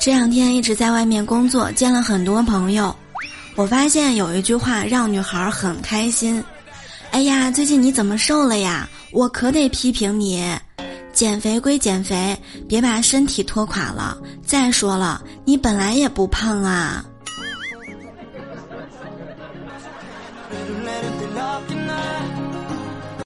这两天一直在外面工作，见了很多朋友，我发现有一句话让女孩很开心。哎呀，最近你怎么瘦了呀？我可得批评你，减肥归减肥，别把身体拖垮了。再说了，你本来也不胖啊。